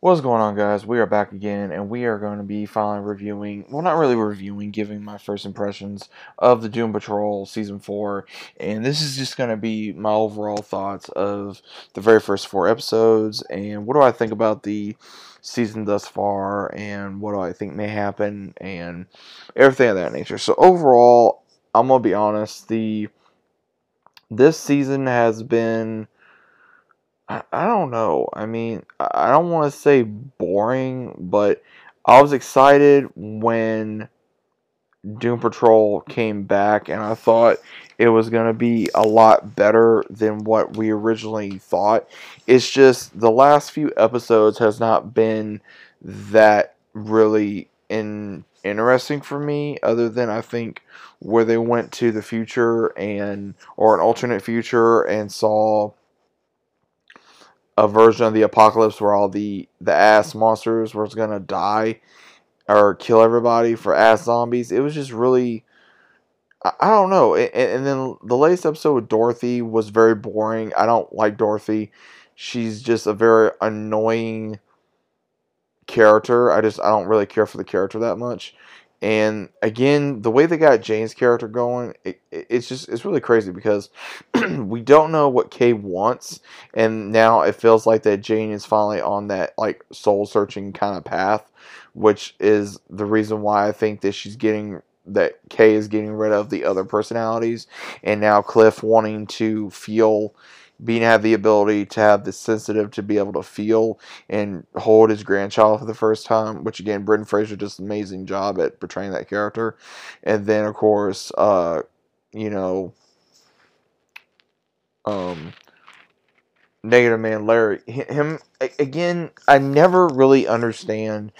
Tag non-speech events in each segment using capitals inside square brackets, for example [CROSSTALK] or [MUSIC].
What's going on, guys? We are back again, and we are going to be finally reviewing well, not really reviewing, giving my first impressions of the Doom Patrol Season 4. And this is just going to be my overall thoughts of the very first four episodes, and what do I think about the season thus far, and what do I think may happen, and everything of that nature. So, overall, I'm going to be honest, the this season has been I, I don't know. I mean, I don't want to say boring, but I was excited when Doom Patrol came back, and I thought it was going to be a lot better than what we originally thought. It's just the last few episodes has not been that really in interesting for me other than I think where they went to the future and or an alternate future and saw a version of the apocalypse where all the the ass monsters was gonna die or kill everybody for ass zombies. It was just really, I, don't know. And, then the latest episode with Dorothy was very boring. I don't like Dorothy. She's just a very annoying character. I just I don't really care for the character that much. And again, the way they got Jane's character going, it, it, it's just it's really crazy because [CLEARS THROAT] we don't know what Kay wants, and now it feels like that Jane is finally on that like soul searching kind of path, which is the reason why I think that she's getting that Kay is getting rid of the other personalities, and now Cliff wanting to feel being have the ability to have the sensitive to be able to feel and hold his grandchild for the first time, which again, Brendan Fraser does an amazing job at portraying that character. And then of course, uh, you know, um, Negative Man Larry, him again. I never really understand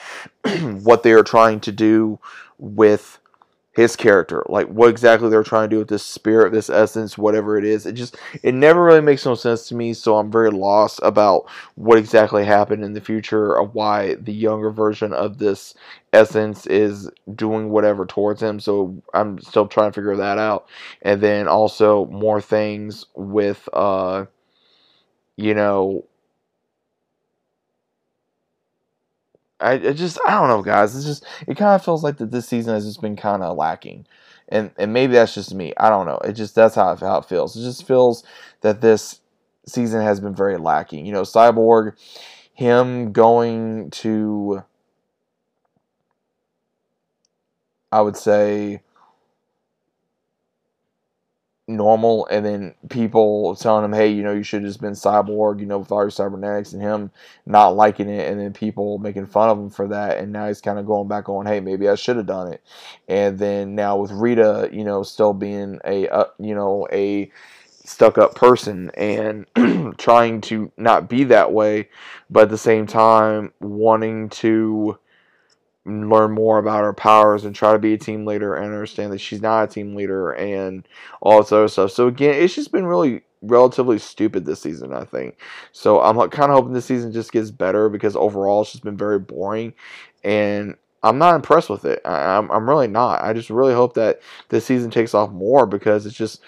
[CLEARS THROAT] what they are trying to do with his character, like what exactly they're trying to do with this spirit, this essence, whatever it is. It just it never really makes no sense to me, so I'm very lost about what exactly happened in the future of why the younger version of this essence is doing whatever towards him. So I'm still trying to figure that out. And then also more things with uh you know I, I just I don't know, guys. It's just it kind of feels like that this season has just been kind of lacking, and and maybe that's just me. I don't know. It just that's how it, how it feels. It just feels that this season has been very lacking. You know, Cyborg, him going to, I would say, normal and then people telling him hey you know you should have just been cyborg you know with all your cybernetics and him not liking it and then people making fun of him for that and now he's kind of going back on hey maybe i should have done it. And then now with rita you know still being a uh, you know a stuck up person and [CLEARS THROAT] trying to not be that way but at the same time wanting to learn more about her powers and try to be a team leader and understand that she's not a team leader and all this other stuff. So again, it's just been really relatively stupid this season, I think. So I'm kind of hoping this season just gets better because overall it's just been very boring and I'm not impressed with it. I, am I'm, I'm really not. I just really hope that this season takes off more because it's just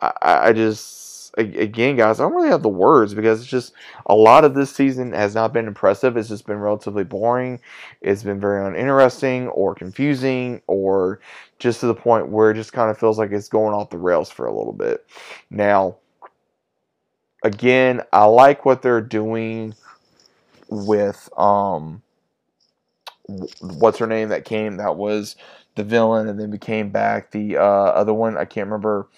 I, I just again, guys, I don't really have the words because it's just a lot of this season has not been impressive. It's just been relatively boring. It's been very uninteresting or confusing or just to the point where it just kind of feels like it's going off the rails for a little bit. Now, again, I like what they're doing with um what's her name that came that was the villain and then became back the uh, other one. I can't remember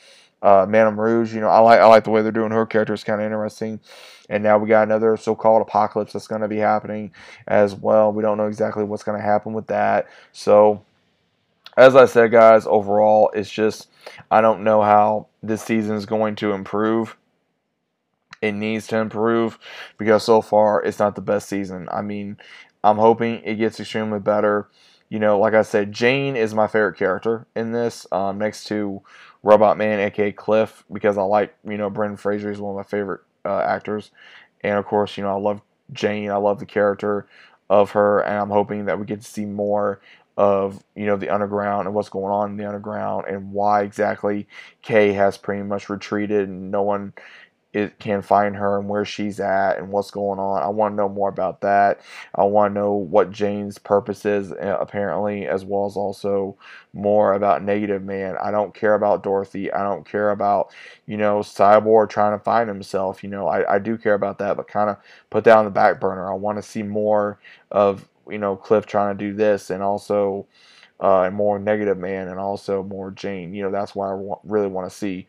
uh, Madame Rouge. You know, I like I like the way they're doing her character. It's kind of interesting. And now we got another so-called apocalypse that's going to be happening as well. We don't know exactly what's going to happen with that. So, as I said, guys, overall, it's just I don't know how this season is going to improve. It needs to improve because so far it's not the best season. I mean, I'm hoping it gets extremely better. You know, like I said, Jane is my favorite character in this, um, next to Robot Man, aka Cliff, because I like you know Brendan Fraser. Is one of my favorite uh, actors, and of course you know I love Jane. I love the character of her, and I'm hoping that we get to see more of you know the underground and what's going on in the underground and why exactly Kay has pretty much retreated and no one it can find her and where she's at and what's going on. I want to know more about that. I want to know what Jane's purpose is, uh, apparently, as well as also more about Negative Man. I don't care about Dorothy. I don't care about, you know, Cyborg trying to find himself. You know, I, I do care about that, but kind of put that on the back burner. I want to see more of, you know, Cliff trying to do this and also uh, and more Negative Man and also more Jane. You know, that's what I really want to see.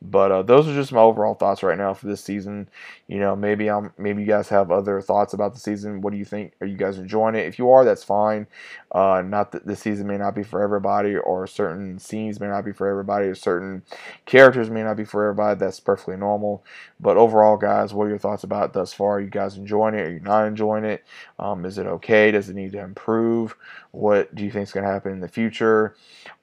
But uh, those are just my overall thoughts right now for this season. You know, maybe I'm maybe you guys have other thoughts about the season. What do you think? Are you guys enjoying it? If you are, that's fine. Uh, not that the season may not be for everybody, or certain scenes may not be for everybody, or certain characters may not be for everybody. That's perfectly normal. But overall, guys, what are your thoughts about thus far? Are you guys enjoying it? Are you not enjoying it? Um, is it okay? Does it need to improve? What do you think is going to happen in the future?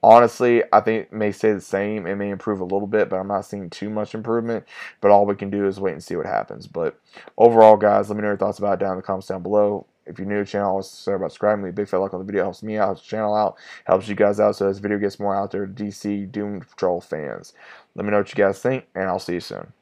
Honestly, I think it may stay the same. It may improve a little bit, but I'm not seeing too much improvement. But all we can do is wait and see what happens. But overall, guys, let me know your thoughts about it down in the comments down below. If you're new to the channel, always sorry about subscribing. Leave a big fat like on the video. Helps me out, helps the channel out, helps you guys out so this video gets more out there to DC Doom Patrol fans. Let me know what you guys think, and I'll see you soon.